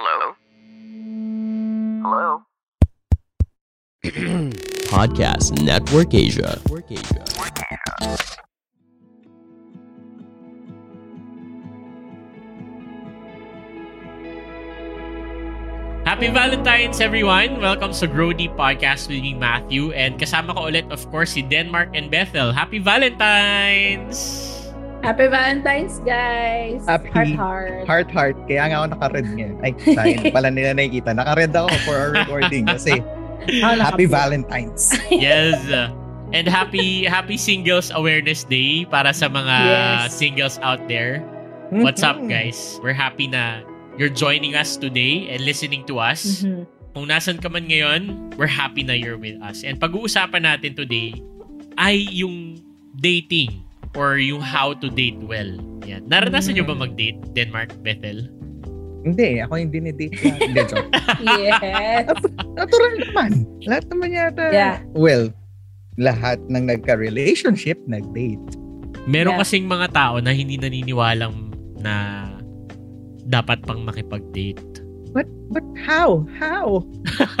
Hello? Hello? Podcast Network Asia. Happy Valentine's everyone! Welcome sa Grody Podcast with me, Matthew. And kasama ko ulit, of course, si Denmark and Bethel. Happy Valentine's! Happy Valentine's, guys! Happy Heart, heart. Heart, heart. Kaya nga ako naka-red ngayon. Ay, sayang pala nila nakikita. Naka-red ako for our recording kasi Happy. Valentine's. Yes! And happy happy Singles Awareness Day para sa mga Yes. singles out there. What's up, guys? We're happy na you're joining us today and listening to us. Mhm. Kung nasan ka man ngayon, we're happy na you're with us. And pag-uusapan natin today ay yung dating or yung how to date well. Yan. Naranasan nyo ba mag-date, Denmark, Bethel? Hindi, ako yung dinidate na. Hindi, joke. Yes. Natural naman. Lahat naman yata. Yeah. Well, lahat ng nagka-relationship, nag-date. Meron Yeah. kasing mga tao na hindi naniniwalang na dapat pang makipag-date. But, but how? How?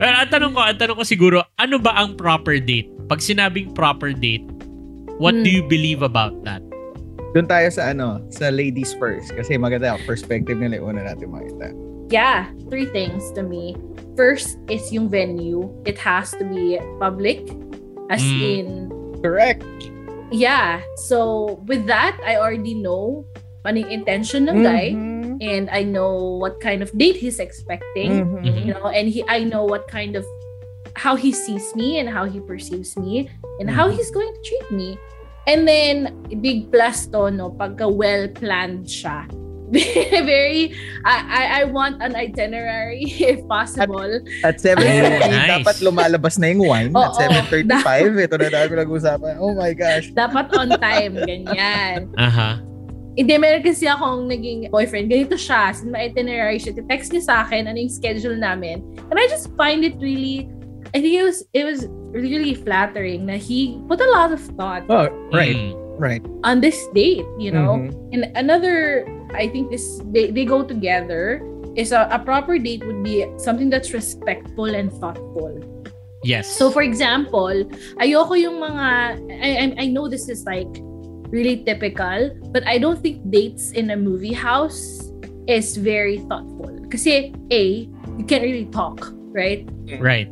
Pero ang tanong ko, ang tanong ko siguro, ano ba ang proper date? Pag sinabing proper date, what do Hmm. you believe about that? Doon tayo sa ano, sa ladies first. Kasi maganda ang perspective nila yung una natin makita. yeah, three things to me. First is yung venue. It has to be public. As Mm. in, Correct. yeah. So, with that, I already know ano yung intention ng guy. Mhm. And I know what kind of date he's expecting. Mhm. you know and he i know what kind of how he sees me and how he perceives me and how Mhm. he's going to treat me and then big plus to no pagka well planned siya very I, I I want an itinerary if possible At 7.30, Nice. dapat lumalabas na yung wine. At Oo. 7.35, ito na tayo pinag-usapan. Oh my gosh. dapat on time ganyan Aha. Hindi meron kasi akong naging boyfriend ganito siya sin may itinerary siya text niya sa akin ano yung schedule namin and I just find it really I think it was it was really flattering na he put a lot of thought Oh, right, Mm. right. on this date, you know. Mhm. And another, I think this they, they go together. Is a, a proper date would be something that's respectful and thoughtful. Yes. So, for example, ayoko yung mga I, I I know this is like really typical, but I don't think dates in a movie house is very thoughtful. Kasi a you can't really talk, right? right.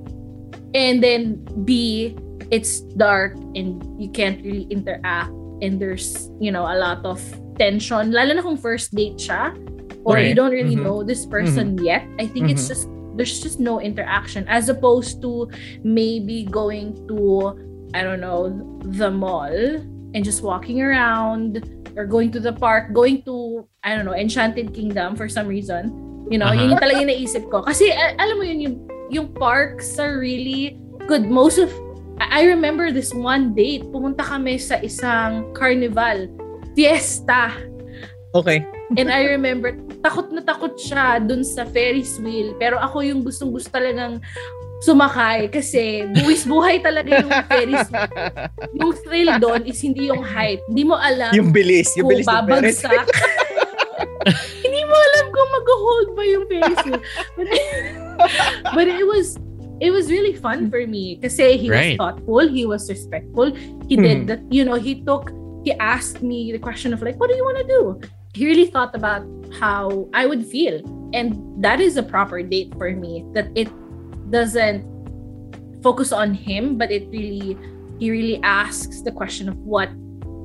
and then B, it's dark and you can't really interact and there's you know a lot of tension. Lalo na kung first date siya or Right. you don't really Mhm. know this person yet. I think it's Mhm. just there's just no interaction as opposed to maybe going to I don't know the mall and just walking around or going to the park, going to I don't know Enchanted Kingdom for some reason. You know, yun yung talaga yung naisip ko. Kasi alam mo yun, yung, yung parks are really good. Most of, I I remember this one date, pumunta kami sa isang carnival, fiesta. Okay. And I remember, takot na takot siya dun sa Ferris wheel. Pero ako yung gustong gusto talagang sumakay kasi buwis buhay talaga yung Ferris wheel. Yung thrill doon is hindi yung height. Hindi mo alam yung bilis. Yung kung bilis ng Ferris. babagsak. Hindi mo alam kung mag-hold ba yung Ferris wheel. But, but it was it was really fun for me kasi he Right. was thoughtful, he was respectful. He did Mhm. that, you know, he took he asked me the question of like, what do you want to do? He really thought about how I would feel. And that is a proper date for me. That it doesn't focus on him, but it really he really asks the question of what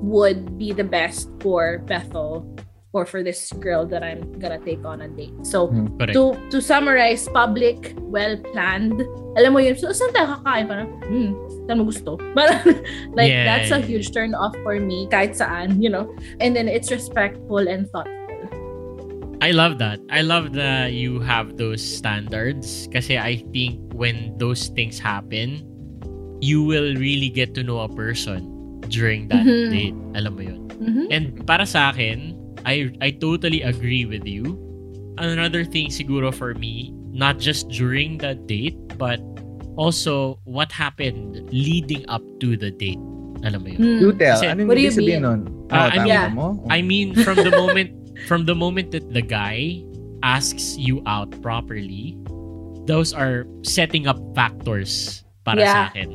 would be the best for Bethel or for this girl that I'm gonna take on a date. So Correct. to to summarize, public, well planned. Alam mo yun, so saan tayo kakain? Parang, hmm, saan mo gusto? Parang, like, Yeah, that's a huge turn off for me, kahit saan, you know? And then it's respectful and thoughtful. I love that. I love that you have those standards because I think when those things happen, you will really get to know a person during that Mhm. date. Alam mo yun. Mhm. And para sa akin, I I totally agree with you. Another thing siguro for me, not just during the date, but also what happened leading up to the date. Alam mo yun? Hmm. You tell. Kasi- Anong What do you mean? nun? Oh, I tama mean- mo? I mean, from the moment from the moment that the guy asks you out properly, those are setting up factors para Yeah. sa akin.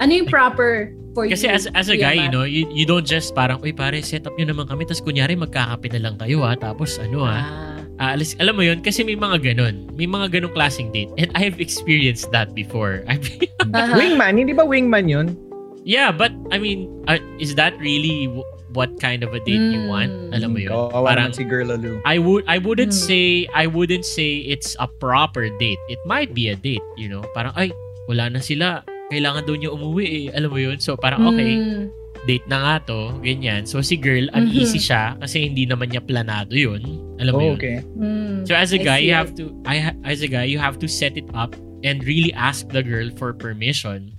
Ano yung proper for Kasi you? as, as a guy, you know, you, you don't just parang, uy pare, set up nyo naman kami, tapos kunyari magkakape na lang kayo ha, tapos ano ha, Ah. Ah, alis, alam mo yun, kasi may mga ganun. May mga ganung klaseng date. And I've experienced that before. I've, Aha. Wingman, hindi ba wingman yun? yeah, but I mean, uh, is that really what kind of a date you want? Mm. Alam mo yun? Kawawa Parang, si Girl Lulu. I would I wouldn't Hmm. say I wouldn't say it's a proper date. It might be a date, you know. Parang ay wala na sila. Kailangan daw niya umuwi eh. Alam mo yun? So parang okay, Mm. date na nga to, ganyan. So si girl, uneasy siya kasi hindi naman niya planado yun. Alam mo Oh, yun? okay. Mm. So as a I guy, see you it. have to I ha- as a guy, you have to set it up and really ask the girl for permission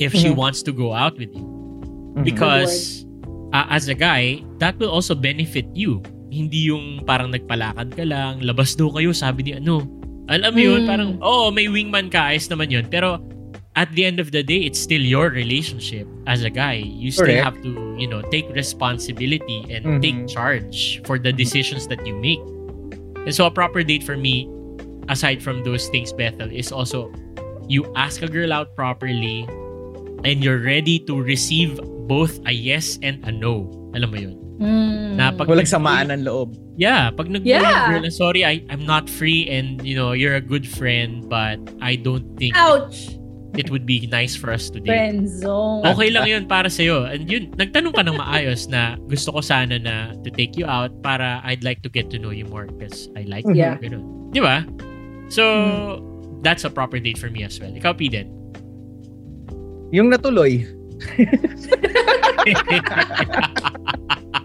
if she Mhm. wants to go out with you. Mhm. Because uh, as a guy, that will also benefit you. Hindi yung parang nagpalakad ka lang, labas daw kayo, sabi ni ano. Alam mo yun, Mm. parang, oh, may wingman ka, ayos naman yun. Pero at the end of the day, it's still your relationship as a guy. You still Correct. have to, you know, take responsibility and Mhm. take charge for the decisions that you make. And so a proper date for me, aside from those things, Bethel, is also you ask a girl out properly and you're ready to receive both a yes and a no. Alam mo yun? Mm. Na pag- Walang samaan ng loob. Yeah, pag nag Yeah. yung girl na, sorry, I, I'm not free and, you know, you're a good friend but I don't think Ouch! it would be nice for us to date. Friend zone. Okay lang yun para sa'yo. And yun, nagtanong ka ng maayos na gusto ko sana na to take you out para I'd like to get to know you more because I like you. Yeah. Ganun. Di ba? So, Hmm. that's a proper date for me as well. Ikaw, Piden. Yung natuloy.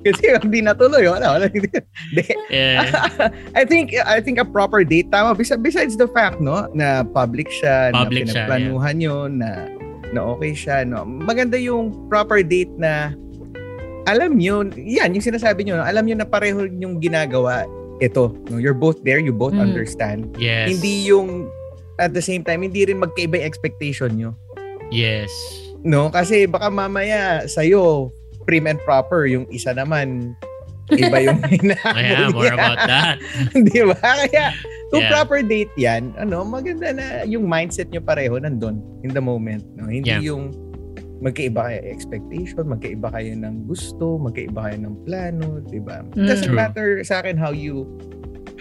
Kasi yung hindi natuloy, wala, wala. Hindi. Yeah. I think I think a proper date tama besides, the fact no na public siya, Public na siya, pinagplanuhan yun, na na okay siya, no. Maganda yung proper date na alam niyo, yan yung sinasabi niyo, no? alam niyo na pareho yung ginagawa. Ito, no, you're both there, you both Mm. understand. Yes. Hindi yung at the same time hindi rin magkaiba yung expectation niyo. Yes. No, kasi baka mamaya sa'yo prim and proper, yung isa naman iba yung hinahabol Yeah, more about that. Di ba? Kaya, kung Yeah. proper date yan, ano, maganda na yung mindset nyo pareho nandun in the moment. No? Hindi Yeah. yung magkaiba kayo expectation, magkaiba kayo ng gusto, magkaiba kayo ng plano, di ba? It doesn't True. matter sa akin how you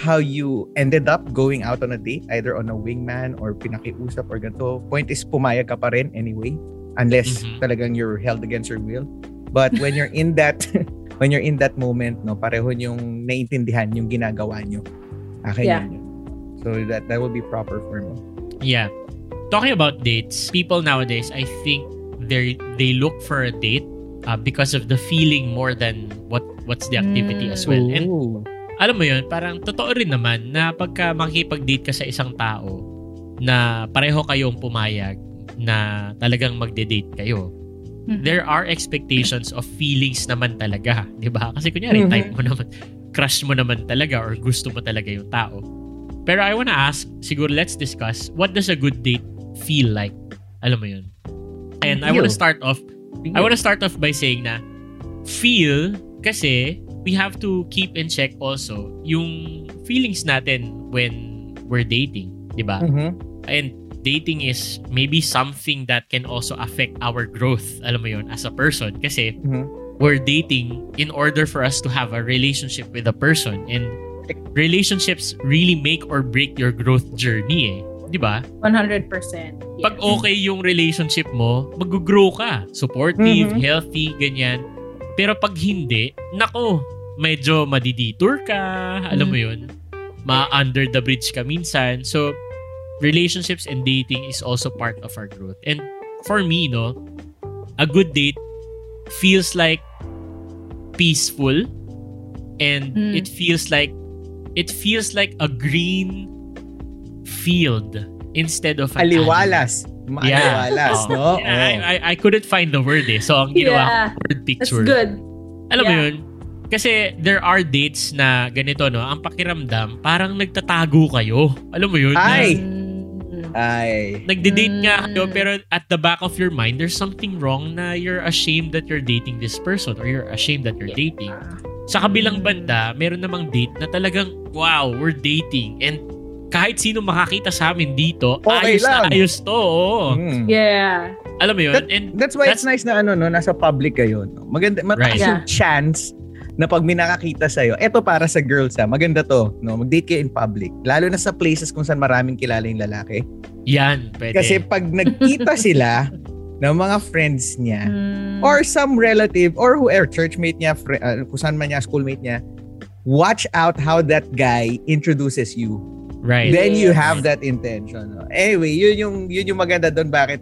how you ended up going out on a date, either on a wingman or pinakiusap or ganito. Point is, pumayag ka pa rin anyway, unless Mhm. talagang you're held against your will. But when you're in that when you're in that moment, no, pareho yung naiintindihan yung ginagawa nyo. Akin Yeah. yun. So that that would be proper for me. Yeah. Talking about dates, people nowadays, I think they they look for a date uh, because of the feeling more than what what's the activity Mm. as well. And Ooh. Alam mo yun, parang totoo rin naman na pagka makikipag-date ka sa isang tao na pareho kayong pumayag na talagang magde-date kayo, Mhm. there are expectations of feelings naman talaga, 'di ba? Kasi kunyari Mhm. type mo naman, crush mo naman talaga or gusto mo talaga yung tao. Pero I wanna ask, siguro let's discuss, what does a good date feel like? Alam mo yun? And I wanna Feel. start off I wanna start off by saying na feel kasi we have to keep in check also yung feelings natin when we're dating, 'di ba? Mhm. And dating is maybe something that can also affect our growth, alam mo yun, as a person kasi Mhm. we're dating in order for us to have a relationship with a person and relationships really make or break your growth journey eh. 'Di ba? 100%. Yes. Pag okay yung relationship mo, mag-grow ka. Supportive, Mhm. healthy, ganyan. Pero pag hindi, nako, medyo madidetour ka, alam mo yun, ma-under the bridge ka minsan. So, relationships and dating is also part of our growth. And for me, no, a good date feels like peaceful and Mm. it feels like it feels like a green field instead of an Aliwalas. Yeah. Maaliwalas, Oh. no? Yeah, I, I, I couldn't find the word eh. So, ang ginawa Yeah. ko, word That's picture. good. Alam mo Yeah. yun? Kasi there are dates na ganito, no? Ang pakiramdam, parang nagtatago kayo. Alam mo yun? Ay! Na, Mm. Ay. nagde-date nga Mm. kayo, pero at the back of your mind, there's something wrong na you're ashamed that you're dating this person or you're ashamed that you're dating. Sa kabilang banda, meron namang date na talagang, wow, we're dating. And kahit sino makakita sa amin dito, Okay ayos na lang. ayos to. Mm. Yeah. Alam mo yun? That- And That's why it's That's- nice na ano no, nasa public kayo. No? Maganda mataas Right. yung chance na pag may nakakita sa'yo, eto para sa girls ha, maganda to, no? Mag-date kayo in public. Lalo na sa places kung saan maraming kilala yung lalaki. yan, pwede. Kasi pag nagkita sila ng mga friends niya, Mm. or some relative, or whoever, churchmate niya, fr- uh, kung saan man niya, schoolmate niya, watch out how that guy introduces you. Right. Then you have that intention. no? Anyway, yun yung yun yung maganda doon bakit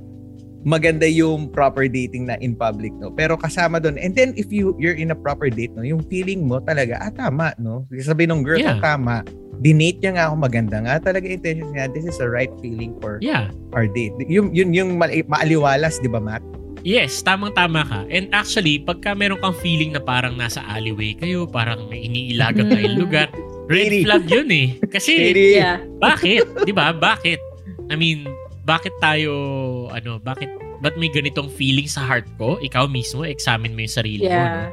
maganda yung proper dating na in public no. Pero kasama doon and then if you you're in a proper date no, yung feeling mo talaga ah tama no. Sabi nung girl Yeah. ah, tama. Dinate niya nga ako maganda nga talaga intention niya. This is the right feeling for yeah. our date. Yung yun yung ma- maaliwalas, 'di ba, Matt? Yes, tamang-tama ka. And actually, pagka meron kang feeling na parang nasa alleyway kayo, parang may iniilagang kayong lugar, red flag yun eh. Kasi, Shady. Yeah. bakit? Di ba? Bakit? I mean, bakit tayo, ano, bakit, ba't may ganitong feeling sa heart ko? Ikaw mismo, examine mo yung sarili mo. No? Yeah.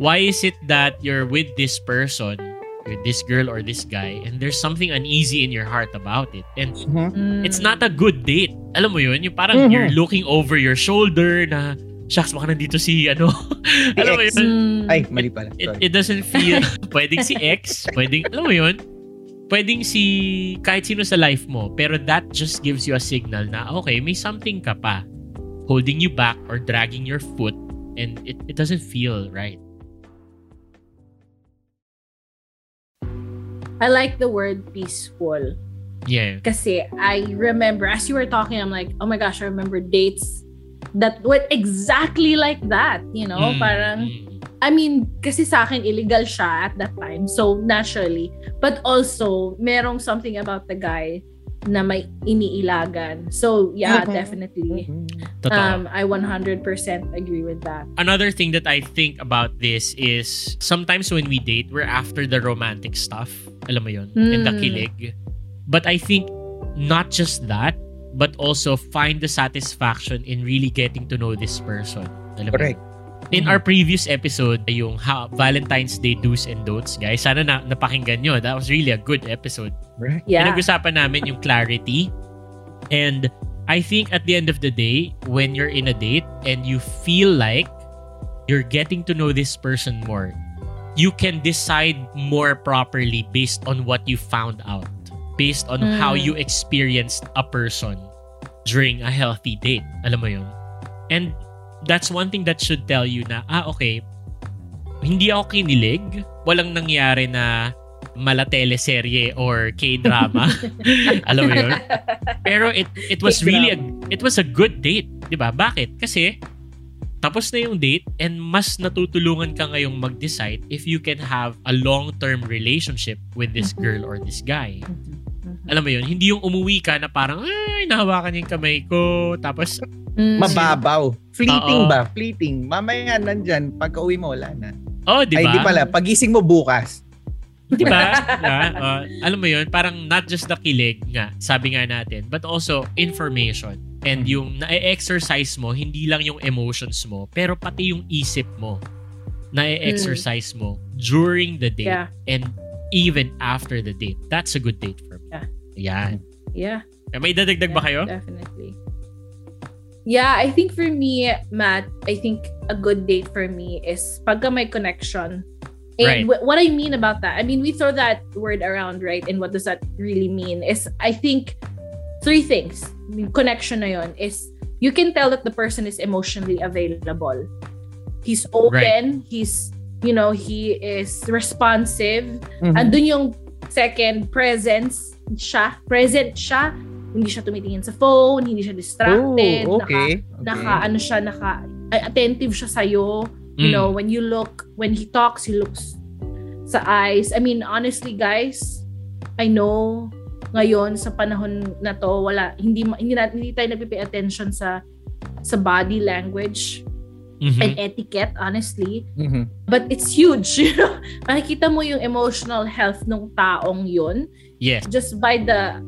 Why is it that you're with this person, with this girl or this guy, and there's something uneasy in your heart about it? And Mm. it's not a good date. Alam mo yun? Yung parang Mhm. you're looking over your shoulder na, shucks, baka nandito si, ano, alam mo yun? Mm. Ay, mali pala. It, it doesn't feel, pwedeng si ex, pwedeng, alam mo yun? Pwedeng si, kahit sino sa life mo, pero that just gives you a signal na, okay, may something ka pa holding you back or dragging your foot and it, it doesn't feel right. I like the word peaceful. Yeah. Kasi I remember, as you were talking, I'm like, oh my gosh, I remember dates that went exactly like that. You know, Mm, parang, mm. I mean, kasi sa akin, illegal siya at that time. So, naturally. But also, merong something about the guy na may iniilagan. So, yeah, Mhm. definitely. Mhm. Totoo. Um, I 100% agree with that. another thing that I think about this is sometimes when we date, we're after the romantic stuff. Alam mo yun? And the Mm. kilig. But I think not just that, but also find the satisfaction in really getting to know this person. Alam mo Correct. yun? In our previous episode, yung ha- Valentine's Day do's and don'ts, guys. Sana na napakinggan nyo. That was really a good episode. Right. Yeah. Pinag-usapan namin yung clarity. And I think at the end of the day, when you're in a date and you feel like you're getting to know this person more, you can decide more properly based on what you found out, based on how Mm. you experienced a person during a healthy date. Alam mo yun? And that's one thing that should tell you na, ah, okay, hindi ako kinilig, walang nangyari na mala teleserye or K-drama. Alam mo yun? Pero it it was really a it was a good date, 'di ba? Bakit? Kasi tapos na yung date and mas natutulungan ka ngayong mag-decide if you can have a long-term relationship with this girl or this guy. Alam mo yun? Hindi yung umuwi ka na parang, ay, nahawakan niya yung kamay ko. Tapos, Mm. Mababaw. Fleeting Oo. ba? Fleeting. Mamaya nandyan, pagka uwi mo, wala na. oh, di Ay, ba? di pala. Pagising mo bukas. Di ba? Uh, alam mo yun, parang not just the kilig nga, sabi nga natin, but also information. And yung na-exercise mo, hindi lang yung emotions mo, pero pati yung isip mo na-exercise mo during the date Yeah. and even after the date. That's a good date. Yan. Yeah. May dadagdag ba kayo? Definitely. Yeah, I think for me, Matt, I think a good date for me is pagka may connection. Right. And what I mean about that, I mean, we throw that word around, right? And what does that really mean? Is I think three things. Yung Connection na yun is you can tell that the person is emotionally available. He's open. He's, you know, he is responsive. Mhm. Andun yung second, presence siya. Present siya. Hindi siya tumitingin sa phone, hindi siya distracted. Oh, okay. Naka, naka, ano siya, naka, attentive siya sa'yo. You Mm. know, when you look, when he talks, he looks sa eyes. I mean, honestly, guys, I know ngayon sa panahon na to, wala, hindi, hindi, na, hindi tayo nagpipay attention sa sa body language Mhm. and etiquette, honestly. Mhm. But it's huge, you know? Makikita mo yung emotional health ng taong yun Yes. just by the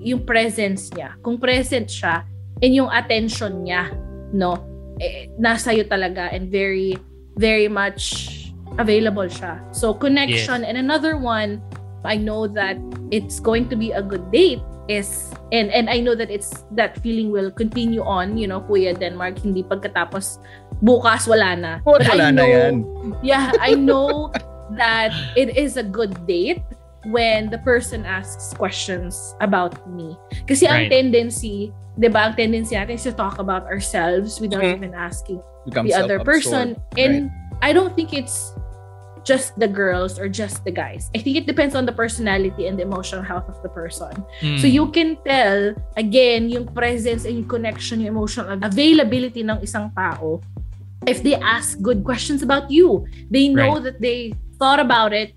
yung presence niya. Kung present siya and yung attention niya, no? Eh, nasa iyo talaga and very very much available siya. So connection and another one, I know that it's going to be a good date is and and I know that it's that feeling will continue on, you know, Kuya Denmark, hindi pagkatapos bukas wala na. But Wala I na know, yan. Yeah, I know that it is a good date when the person asks questions about me. Kasi ang Right. tendency, 'di ba, ang tendency natin is to talk about ourselves without Mhm. even asking the other person. And I don't think it's just the girls or just the guys. I think it depends on the personality and the emotional health of the person. So Mm. you can tell, again, yung presence and yung connection, yung emotional availability ng isang tao if they ask good questions about you. They know that they thought about it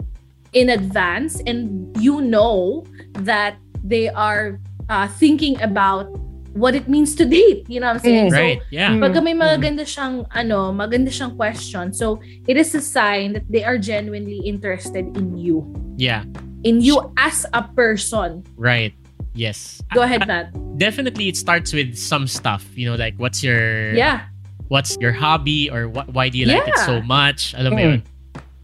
in advance and you know that they are uh, thinking about what it means to date. You know what I'm saying? So, Right, yeah. Mm. Pag may maganda siyang ano, maganda siyang question. So, it is a sign that they are genuinely interested in you. Yeah, In you as a person. right. Yes. Go ahead, Nat. Definitely it starts with some stuff, you know, like what's your Yeah. what's your hobby or what why do you like it Yeah. so much? Alam mo Mm. yun.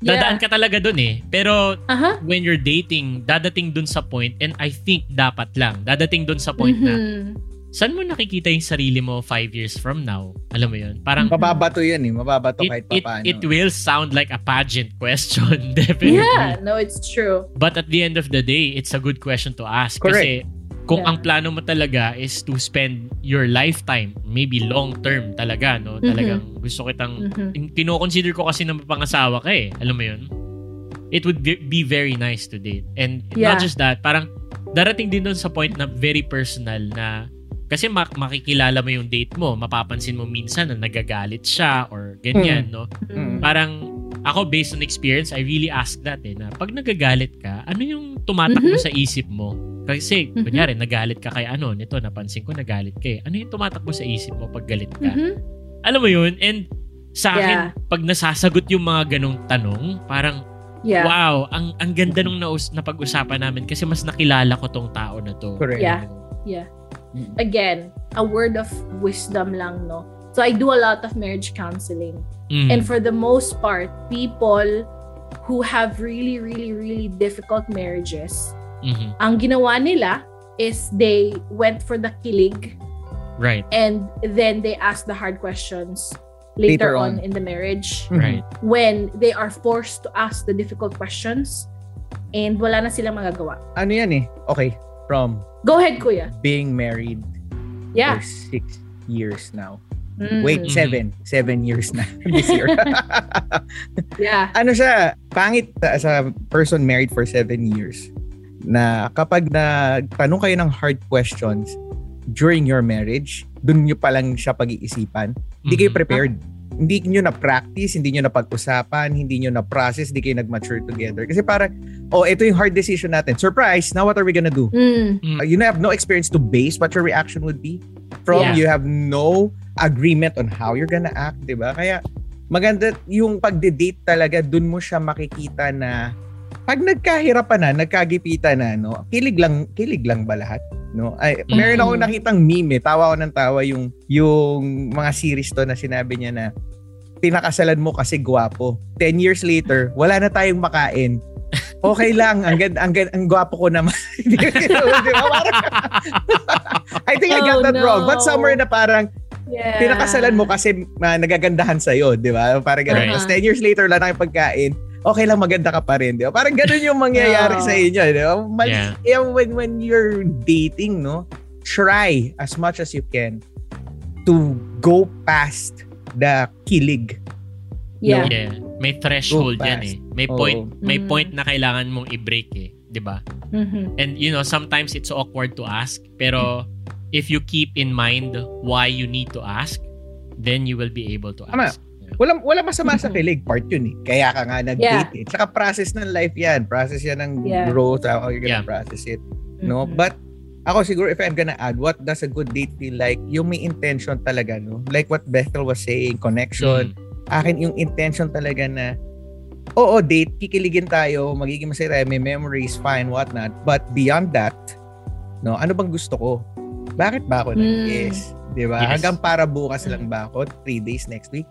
Dadaan Yeah. ka talaga dun eh. Pero Aha. when you're dating, dadating dun sa point and I think dapat lang, dadating dun sa point na Mhm. Saan mo nakikita yung sarili mo five years from now? Alam mo yun? Parang Mababato yan eh. Mababato it, kahit it, papaano. it will sound like a pageant question, definitely. Yeah, no, it's true. But at the end of the day, it's a good question to ask. Correct. Kasi kung Yeah. ang plano mo talaga is to spend your lifetime, maybe long term talaga, no? Mhm. Talagang gusto kitang, Mhm. kino-consider ko kasi na mapangasawa ka eh. Alam mo yun? It would be, be very nice to date. And Yeah. not just that, parang darating din doon sa point na very personal na kasi mak- makikilala mo yung date mo, mapapansin mo minsan na nagagalit siya or ganyan, no? Mm. Parang ako based on experience, I really ask that eh, na pag nagagalit ka, ano yung tumatakbo Mhm. sa isip mo? Kasi, Mhm. kunyari, nagalit ka kay ano, nito, napansin ko nagalit ka eh. Ano yung tumatakbo sa isip mo pag galit ka? Mhm. Alam mo yun? And sa akin, Yeah. pag nasasagot yung mga ganong tanong, parang, Yeah. wow, ang ang ganda nung naus, napag-usapan namin kasi mas nakilala ko tong tao na to. Correct. Yeah. Again, a word of wisdom lang, no? So I do a lot of marriage counseling. Mm. And for the most part, people who have really, really, really difficult marriages, Mhm. ang ginawa nila is they went for the kilig Right. and then they ask the hard questions later, Later on. on. in the marriage Mhm. Right. when they are forced to ask the difficult questions and wala na silang magagawa. Ano yan eh? Okay. From Go ahead, kuya. being married Yeah. for six years now. Mm. Wait, Mhm. seven. Seven years na this year. Yeah. ano siya, pangit as a person married for seven years na kapag nagtanong kayo ng hard questions during your marriage, dun nyo pa lang siya pag-iisipan. Hindi kayo Mhm. prepared. Hindi nyo na-practice, hindi nyo na-pag-usapan, hindi nyo na-process, hindi kayo nag-mature together. Kasi parang, oh, ito yung hard decision natin. Surprise! Now what are we gonna do? Mm. Uh, you have no experience to base what your reaction would be from Yeah. you have no agreement on how you're gonna act, 'di ba? Kaya maganda yung pagde-date talaga dun mo siya makikita na pag nagkahirapan na, nagkagipitan na, no, kilig lang, kilig lang ba lahat? No? Ay, meron Mm. akong nakitang meme, eh, tawa ako ng tawa yung, yung mga series to na sinabi niya na pinakasalan mo kasi gwapo. 10 years later, wala na tayong makain. Okay lang, ang ganda, ang, ganda, ang gwapo ko naman. I think I got Oh, that wrong. But no. somewhere na parang Yeah. pinakasalan mo kasi uh, nagagandahan sa'yo, di ba? Parang gano'n. Right. Tapos 10 years later, wala na kayong pagkain. Okay lang, maganda ka pa rin, di ba? Parang gano'n yung mangyayari Oh. sa inyo, di ba? Mali, Yeah. yeah, when, when you're dating, no? Try as much as you can to go past the kilig. Yeah. Yeah. May threshold yan eh. May point, may Mm. point na kailangan mong i-break eh, 'di ba? Mhm. And you know, sometimes it's awkward to ask, pero if you keep in mind why you need to ask, then you will be able to Tama. Ask. Wala, wala masama sa kilig. Part yun eh. Kaya ka nga nag-date eh. Tsaka process ng life yan. Process yan ng Yeah. growth. How you're gonna Yeah. process it. No? Mhm. But ako siguro if I'm gonna add, what does a good date feel like? Yung may intention talaga, no? Like what Bethel was saying, connection. Mm. Akin yung intention talaga na, oo, date, kikiligin tayo, magiging masaya tayo, may memories, fine, whatnot. But beyond that, no, ano bang gusto ko? Bakit ba ako Mm. nag-yes? Di ba? Yes. Hanggang para bukas lang ba ako? Three days next week?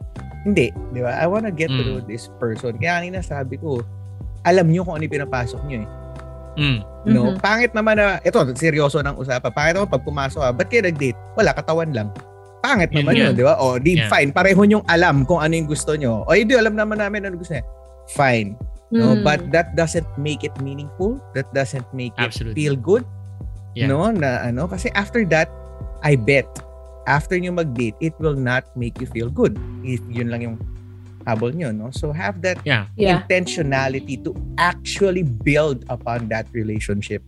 Hindi, di ba? I wanna get to Mm. know this person. Kaya kanina sabi ko, alam niyo kung ano yung pinapasok niyo eh. Mm. No? Mhm. Pangit naman na, ito, seryoso ng usapan. Pangit naman pag pumasok ka, ba't kayo nag-date? Wala, katawan lang. Pangit naman nga. yun, di ba? O, di, Yeah. fine. Pareho niyong alam kung ano yung gusto niyo. O, hindi, alam naman namin ano gusto niya. Fine. No? Mm. But that doesn't make it meaningful. That doesn't make it Absolutely. feel good. Yeah. No? Na ano? Kasi after that, I bet, after niyo mag-date, it will not make you feel good. If yun lang yung habol niyo, no? So have that Yeah. yeah. intentionality to actually build upon that relationship.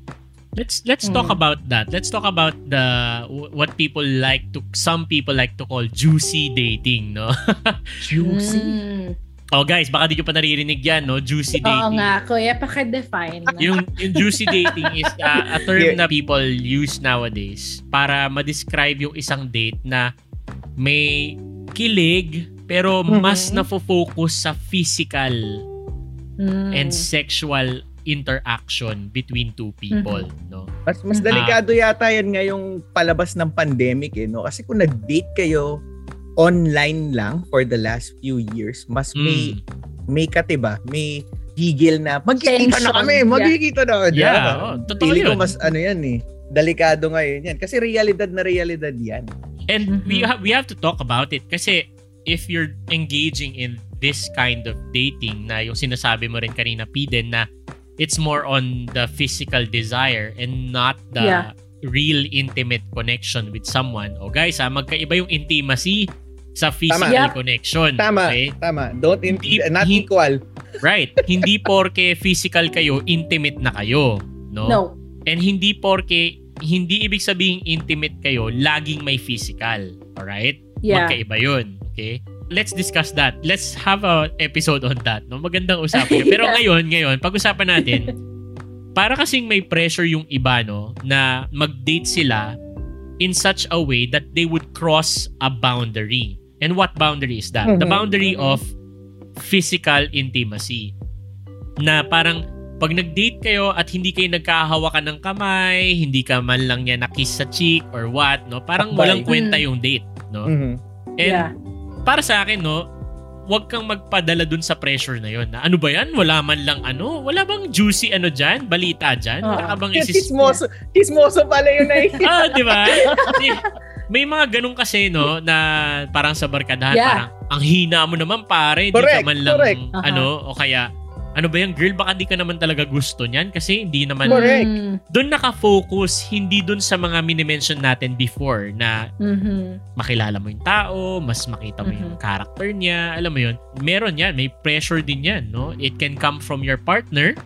Let's let's talk Mm. about that. Let's talk about the wh- what people like to some people like to call juicy dating, no? Mm. Oh guys, baka di nyo pa naririnig yan, no? Juicy Oo dating. nga, kuya, paka-define. Yung yung juicy dating is uh, a term Yeah. na people use nowadays para ma-describe yung isang date na may kilig pero mas Mhm. nafo-focus sa physical Mm. and sexual interaction between two people, no? Mas mas delikado yata yan ngayong palabas ng pandemic eh, no? Kasi kung nag-date kayo online lang for the last few years, mas may Mm. may katiba, may higil na magkikita na kami, yeah. magkikita na. di Yeah, ba? oh, totoo ko yun. mas ano yan eh. Delikado ngayon yan. Kasi realidad na realidad yan. And we Mhm. have we have to talk about it kasi if you're engaging in this kind of dating na yung sinasabi mo rin kanina Piden na it's more on the physical desire and not the Yeah. Real intimate connection with someone. O guys, ha, magkaiba yung intimacy sa physical Yep. connection. Tama, Okay? tama. Don't in- Hindi- not equal. Right. hindi porke physical kayo, intimate na kayo. No? No. And hindi porke hindi ibig sabihin intimate kayo, laging may physical. Alright? Yeah. Magkaiba yun. Okay? Let's discuss that. Let's have a episode on that. No? Magandang usapan. yun. Pero Yeah. ngayon, ngayon, pag-usapan natin, para kasing may pressure yung iba, no, na mag-date sila in such a way that they would cross a boundary. And what boundary is that? The Mhm. boundary of physical intimacy. Na parang pag nag-date kayo at hindi kayo nagkahawakan ng kamay, hindi ka man lang niya nakiss sa cheek or what, no? Parang Akbay. walang kwenta Mm. yung date, no? Mhm. And yeah. para sa akin, no, wag kang magpadala dun sa pressure na yon. Na ano ba yan? Wala man lang ano? Wala bang juicy ano dyan? Balita dyan? Wala ka bang isis... Chismoso, chismoso pala yun eh. ah, di ba? Di- May mga ganun kasi, no, na parang sa barkadahan, Yeah. parang ang hina mo naman pare, di Correct, ka man lang, correct. Aha. ano, o kaya, ano ba yan, girl, baka di ka naman talaga gusto niyan kasi hindi naman, Correct. Doon nakafocus, hindi doon sa mga minimension natin before na Mhm. makilala mo yung tao, mas makita mo yung Mhm. character niya, alam mo yun, meron yan, may pressure din yan, no? It can come from your partner,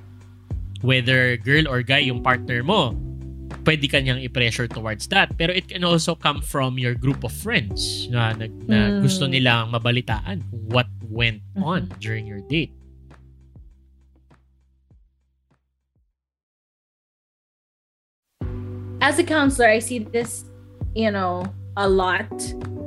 whether girl or guy yung partner mo, pwede ka niyang i-pressure towards that. Pero it can also come from your group of friends na, na, na Mm. gusto nilang mabalitaan what went on Mhm. during your date. As a counselor, I see this, you know, a lot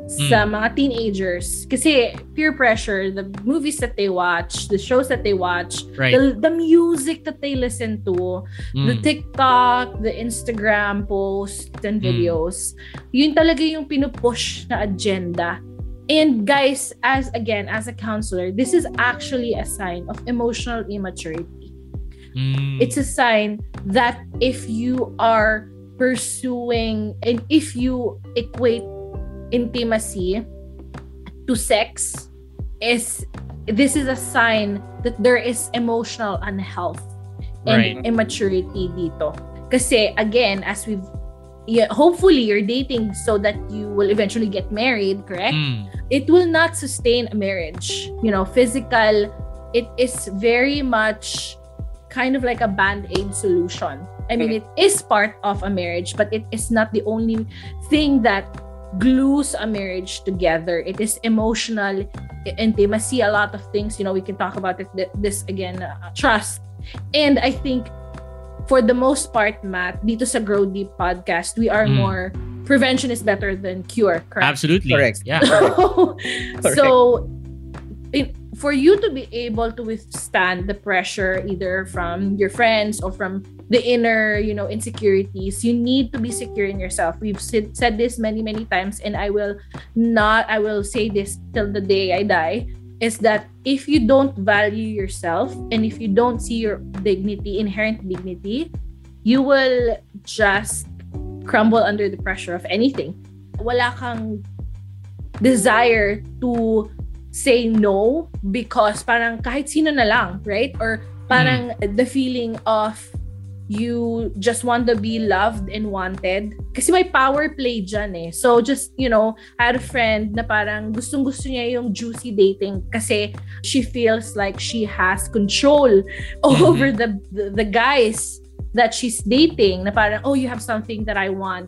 sa mga teenagers. Kasi peer pressure, the movies that they watch, the shows that they watch, Right. the, the music that they listen to, the Mm. TikTok, the Instagram posts and Mm. videos. Yun talaga yung pinupush na agenda. And guys, as again, as a counselor, this is actually a sign of emotional immaturity. Mm. It's a sign that if you are pursuing and if you equate intimacy to sex is this is a sign that there is emotional unhealth and Right. immaturity dito. Kasi again, as we've yeah, hopefully you're dating so that you will eventually get married, correct? Mm. it will not sustain a marriage. You know, physical, it is very much kind of like a band aid solution. I mean, it is part of a marriage, but it is not the only thing that glues a marriage together. It is emotional i- intimacy, a lot of things. You know, we can talk about it, this again, uh, trust. And I think for the most part, Matt, dito sa Grow Deep podcast, we are Mm. more prevention is better than cure, correct? Absolutely. Correct. Yeah. so in, for you to be able to withstand the pressure either from your friends or from the inner, you know, insecurities. You need to be secure in yourself. We've said, this many, many times, and I will not, I will say this till the day I die is that if you don't value yourself and if you don't see your dignity, inherent dignity, you will just crumble under the pressure of anything. Wala kang desire to say no because parang kahit sino na lang, right? Or parang mm. the feeling of you just want to be loved and wanted. Kasi may power play dyan eh. So just, you know, I had a friend na parang gustong gusto niya yung juicy dating kasi she feels like she has control mm-hmm. over the, the, the guys that she's dating na parang, oh, you have something that I want.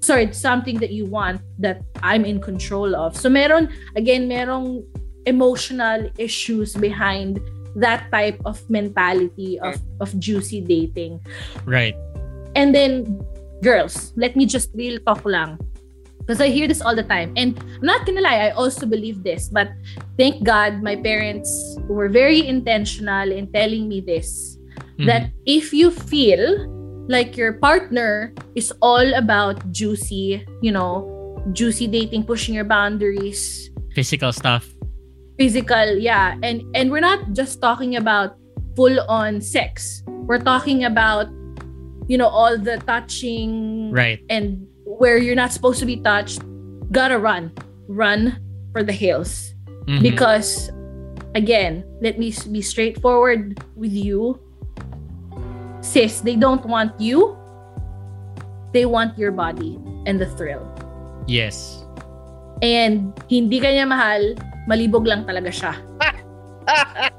Sorry, something that you want that I'm in control of. So meron, again, merong emotional issues behind that type of mentality of of juicy dating. Right. And then girls, let me just real talk lang. Because I hear this all the time. And I'm not gonna lie, I also believe this. But thank God my parents were very intentional in telling me this. Mm-hmm. That if you feel like your partner is all about juicy, you know, juicy dating, pushing your boundaries, physical stuff physical yeah. And and we're not just talking about full on sex. We're talking about you know all the touching right. and where you're not supposed to be touched gotta run. Run for the hills. Mm-hmm. because again let me be straightforward with you. Sis they don't want you. They want your body and the thrill. Yes. And hindi kanya mahal malibog lang talaga siya.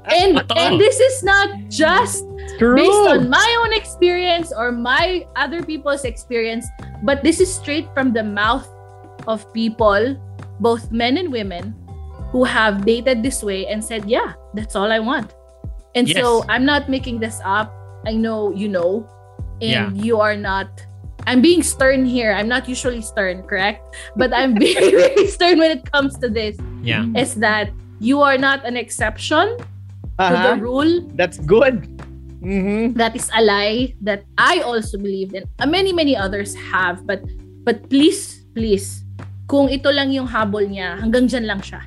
and and this is not just True. based on my own experience or my other people's experience, but this is straight from the mouth of people, both men and women, who have dated this way and said, "Yeah, that's all I want." And yes. so I'm not making this up. I know you know, and yeah. you are not I'm being stern here. I'm not usually stern, correct? But I'm being very stern when it comes to this. Yeah. Is that you are not an exception uh-huh. to the rule. That's good. Mm-hmm. That is a lie that I also believed and many, many others have. But but please, please, kung ito lang yung habol niya, hanggang dyan lang siya.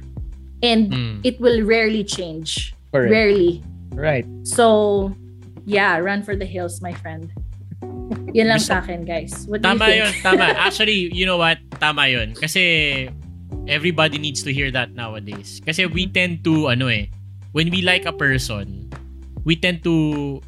And mm. it will rarely change. Correct. Rarely. Right. So, yeah, run for the hills, my friend. Yun lang sa akin, guys. What tama do you think? yun, tama. Actually, you know what? Tama yun. Kasi everybody needs to hear that nowadays. Kasi we tend to, ano eh, when we like a person, we tend to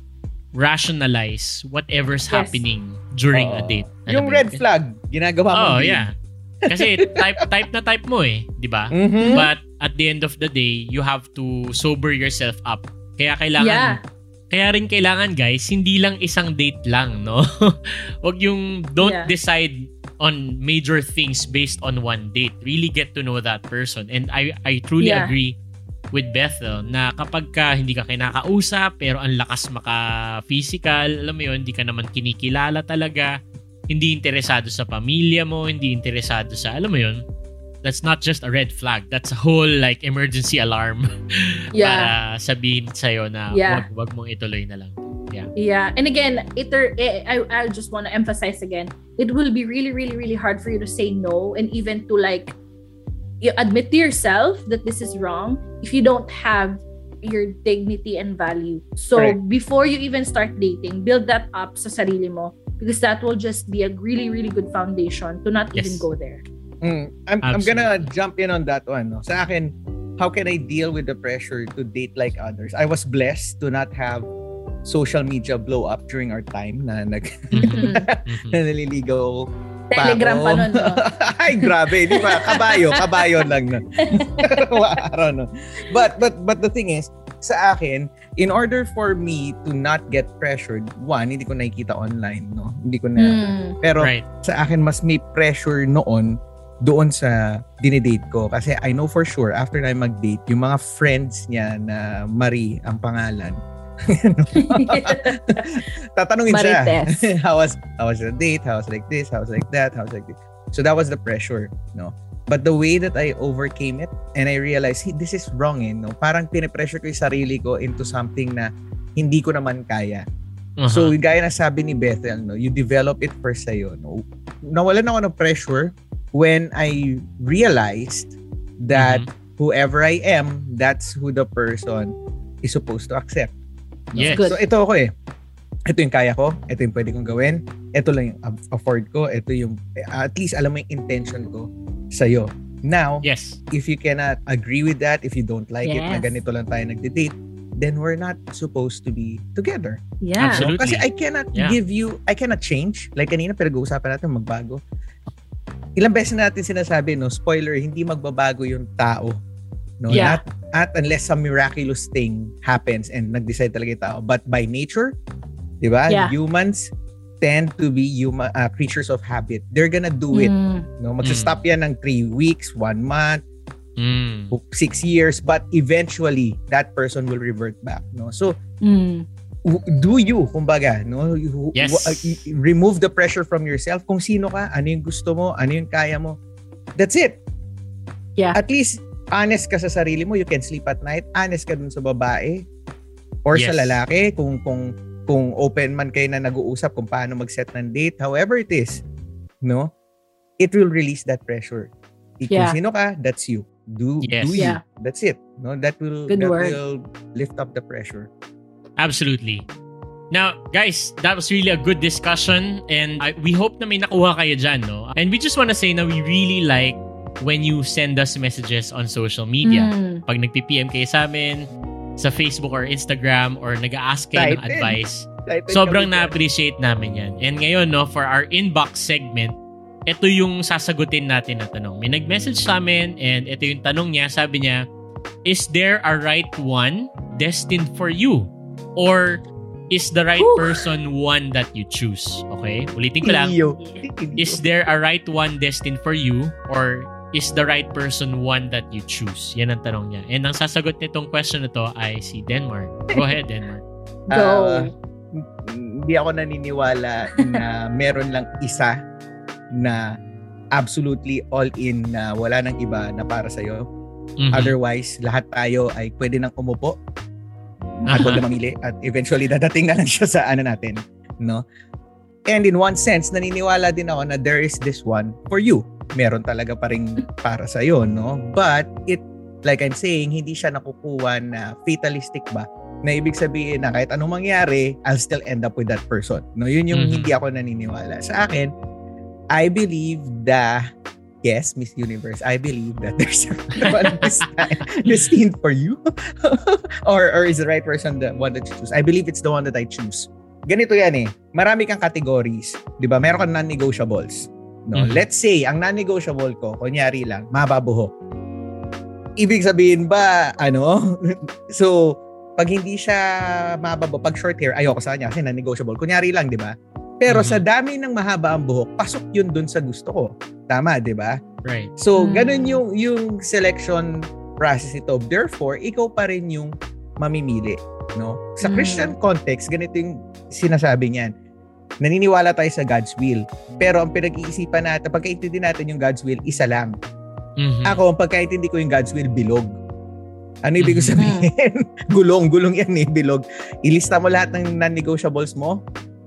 rationalize whatever's yes. happening during uh, a date. Ano yung red flag, ginagawa mo. Oh, yeah. Kasi type type na type mo eh, 'di ba? Mm-hmm. But at the end of the day, you have to sober yourself up. Kaya kailangan yeah. Kaya rin kailangan guys, hindi lang isang date lang, no? Wag yung don't yeah. decide on major things based on one date. Really get to know that person. And I I truly yeah. agree with Bethel na kapag ka hindi ka kinakausap pero ang lakas maka-physical, alam mo yun, hindi ka naman kinikilala talaga, hindi interesado sa pamilya mo, hindi interesado sa, alam mo yun, that's not just a red flag. That's a whole like emergency alarm. yeah. Para sabihin sa'yo na yeah. wag, wag mong ituloy na lang. Yeah. Yeah. And again, it, I, I just want to emphasize again, it will be really, really, really hard for you to say no and even to like admit to yourself that this is wrong if you don't have your dignity and value. So right. before you even start dating, build that up sa sarili mo because that will just be a really, really good foundation to not yes. even go there. Mm, I'm, I'm gonna jump in on that one. No? Sa akin, how can I deal with the pressure to date like others? I was blessed to not have social media blow up during our time na nag mm-hmm. na naliligaw pa Telegram pa nun, no? Ay, grabe. Di ba? Kabayo. Kabayo lang nun. Araw no. But, but, but the thing is, sa akin, in order for me to not get pressured, one, hindi ko nakikita online, no? Hindi ko na. Mm. Pero right. sa akin, mas may pressure noon doon sa dinidate ko. Kasi I know for sure, after na mag-date, yung mga friends niya na Marie ang pangalan, tatanungin Marites. siya, how was, how was the date? How was like this? How was like that? How was like this? So that was the pressure, no? But the way that I overcame it and I realized, hey, this is wrong eh, no? Parang pinipressure ko yung sarili ko into something na hindi ko naman kaya. Uh-huh. So, gaya na sabi ni Bethel, no, you develop it first sa'yo. No? Nawalan ako ng pressure when I realized that Mm-hmm. whoever I am, that's who the person is supposed to accept. yes. Good. So, ito ako eh. Ito yung kaya ko. Ito yung pwede kong gawin. Ito lang yung afford ko. Ito yung, at least alam mo yung intention ko sa'yo. Now, Yes. if you cannot agree with that, if you don't like it na Yes. ganito lang tayo nagde-date, then we're not supposed to be together. Yeah. Absolutely. Kasi I cannot Yeah. give you, I cannot change. Like kanina, pinag-uusapan natin magbago. Ilang beses na natin sinasabi, no, spoiler, hindi magbabago yung tao. No, Yeah. not, not unless some miraculous thing happens and nag-decide talaga yung tao. But by nature, di ba? Yeah. Humans tend to be human uh, creatures of habit. They're gonna do it. Mm. No, magsa-stop yan ng three weeks, one month, Mm. six years, but eventually that person will revert back. No, so Mm. Do you, kumbaga, no? You- Yes. remove the pressure from yourself. Kung sino ka, ano yung gusto mo, ano yung kaya mo. That's it. Yeah. At least, honest ka sa sarili mo. You can sleep at night. Honest ka dun sa babae. Or sa Yes. lalaki. Kung, kung, kung open man kayo na nag-uusap kung paano mag-set ng date. However it is. No? It will release that pressure. Eh, Yeah. Kung sino ka, that's you. Do, Yes. do you. Yeah. That's it. No? That will, Good that word. will lift up the pressure. Absolutely. Now, guys, that was really a good discussion and I, we hope na may nakuha kayo dyan, no? And we just want to say na we really like when you send us messages on social media. Mm. Pag nagpi-PM kayo sa amin, sa Facebook or Instagram or nag-ask kayo ng Excited. advice, Excited sobrang na-appreciate namin yan. And ngayon, no, for our inbox segment, ito yung sasagutin natin na tanong. May nag-message sa amin and ito yung tanong niya. Sabi niya, is there a right one destined for you? Or is the right Whew. person one that you choose? Okay? Ulitin ko lang. Iyo. Is there a right one destined for you? Or is the right person one that you choose? Yan ang tanong niya. And ang sasagot nitong question na to ay si Denmark. Go ahead, Denmark. Go. Ah, hindi ako naniniwala na meron lang isa na absolutely all in na wala nang iba na para sa'yo. Mhm. Otherwise, lahat tayo ay pwede nang umupo huwag na mamili at eventually dadating na lang siya sa ano natin. No? And in one sense, naniniwala din ako na there is this one for you. Meron talaga pa rin para sa'yo, no? But it, like I'm saying, hindi siya nakukuha na fatalistic ba? Na ibig sabihin na kahit anong mangyari, I'll still end up with that person. No, yun yung Mhm. hindi ako naniniwala. Sa akin, I believe that yes, Miss Universe, I believe that there's one this time destined for you. or or is the right person the one that you choose? I believe it's the one that I choose. Ganito yan eh. Marami kang categories. Di ba? Meron kang non-negotiables. No? Mhm. Let's say, ang non-negotiable ko, kunyari lang, mahaba buhok. Ibig sabihin ba, ano? so, pag hindi siya mahaba buhok, pag short hair, ayoko sa kanya kasi non-negotiable. Kunyari lang, di ba? Pero Mhm. sa dami ng mahaba ang buhok, pasok yun dun sa gusto ko. Tama, di ba? Right. So, Mm. ganun yung, yung selection process ito. Therefore, ikaw pa rin yung mamimili. No? Sa Mm. Christian context, ganito yung sinasabi niyan. Naniniwala tayo sa God's will. Pero ang pinag-iisipan natin, pagkaintindi natin yung God's will, isa lang. Mhm. Ako, ang pagkaintindi ko yung God's will, bilog. Ano ibig ko Mhm. sabihin? gulong, gulong yan eh, bilog. Ilista mo lahat ng non-negotiables mo,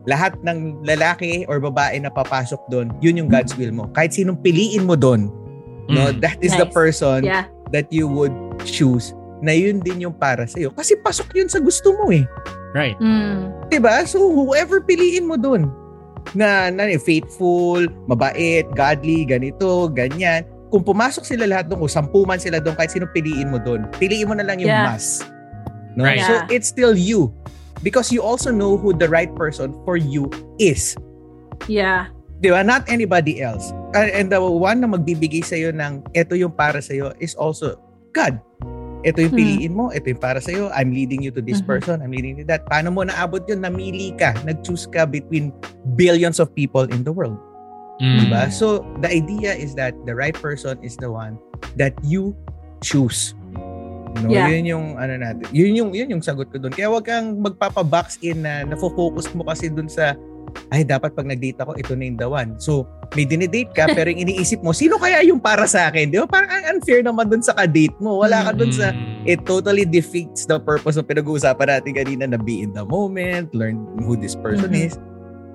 lahat ng lalaki or babae na papasok doon, yun yung God's will mo. Kahit sinong piliin mo doon, no, Mm. that is the Nice. person Yeah. that you would choose na yun din yung para sa'yo. Kasi pasok yun sa gusto mo eh. Right. Mm. 'Di ba? So whoever piliin mo doon na, na faithful, mabait, godly, ganito, ganyan. Kung pumasok sila lahat doon, kung sampu man sila doon, kahit sino piliin mo doon, piliin mo na lang yung Yeah. mas. No? Right. So it's still you. Because you also know who the right person for you is. Yeah. Di ba? Not anybody else. And the one na magbibigay sa'yo ng ito yung para sa'yo is also God. Ito yung Hmm. piliin mo, ito yung para sa'yo. I'm leading you to this Mhm. person, I'm leading you to that. Paano mo naabot yun? Namili ka, nag-choose ka between billions of people in the world. Mm. Diba? So, the idea is that the right person is the one that you choose. No, Yeah. yun yung ano natin. Yun yung yun yung sagot ko doon. Kaya wag kang magpapa-box in na nafo-focus mo kasi doon sa ay dapat pag nag-date ako ito na yung the one. So, may dinedate ka pero yung iniisip mo sino kaya yung para sa akin? Di ba? Parang ang unfair naman doon sa ka-date mo. Wala ka doon sa Mm. it totally defeats the purpose ng pinag-uusapan natin kanina na be in the moment, learn who this person Mhm. is.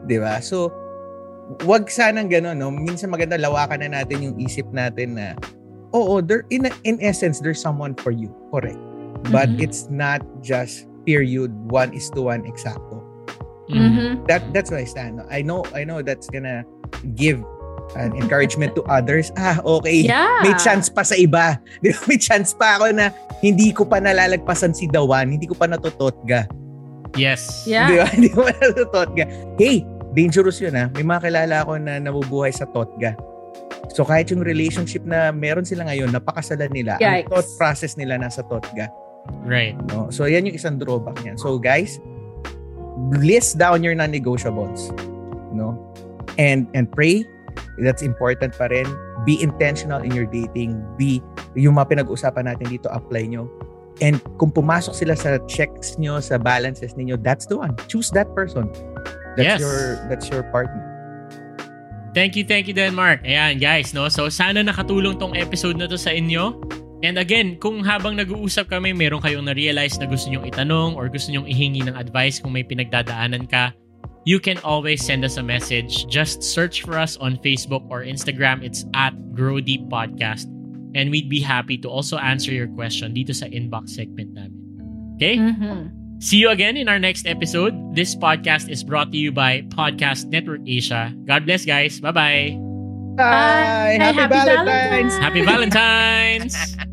Di ba? So, wag sanang gano'n, no? Minsan maganda lawakan na natin yung isip natin na, oo, there, in, in essence, there's someone for you. Correct. But Mhm. it's not just period, one is to one exacto. Mhm. Mhm. That That's I stand. I know, I know that's gonna give an encouragement to others. Ah, okay. Yeah. May chance pa sa iba. May chance pa ako na hindi ko pa nalalagpasan si Dawan, hindi ko pa natutotga. Yes. Yeah. Di ba? Hindi ko pa natutotga. Hey, dangerous yun ha. May mga kilala ako na nabubuhay sa totga. So kahit yung relationship na meron sila ngayon, napakasalan nila, ang Yikes. thought process nila nasa totga. Right. No? So yan yung isang drawback niyan. So guys, list down your non-negotiables. No? And and pray. That's important pa rin. Be intentional in your dating. Be yung mga pinag-usapan natin dito, apply nyo. And kung pumasok sila sa checks nyo, sa balances ninyo, that's the one. Choose that person. That's Yes. your that's your partner. Thank you, thank you, Denmark. Ayan, guys, no? So, sana nakatulong tong episode na to sa inyo. And again, kung habang nag-uusap kami, meron kayong na-realize na gusto nyong itanong or gusto nyong ihingi ng advice kung may pinagdadaanan ka, you can always send us a message. Just search for us on Facebook or Instagram. It's at Grow Deep Podcast. And we'd be happy to also answer your question dito sa inbox segment namin. Okay? Mhm. See you again in our next episode. This podcast is brought to you by Podcast Network Asia. God bless, guys. Bye-bye. Bye! Hi, Happy, happy Valentine's! Valentine's! Happy Valentine's!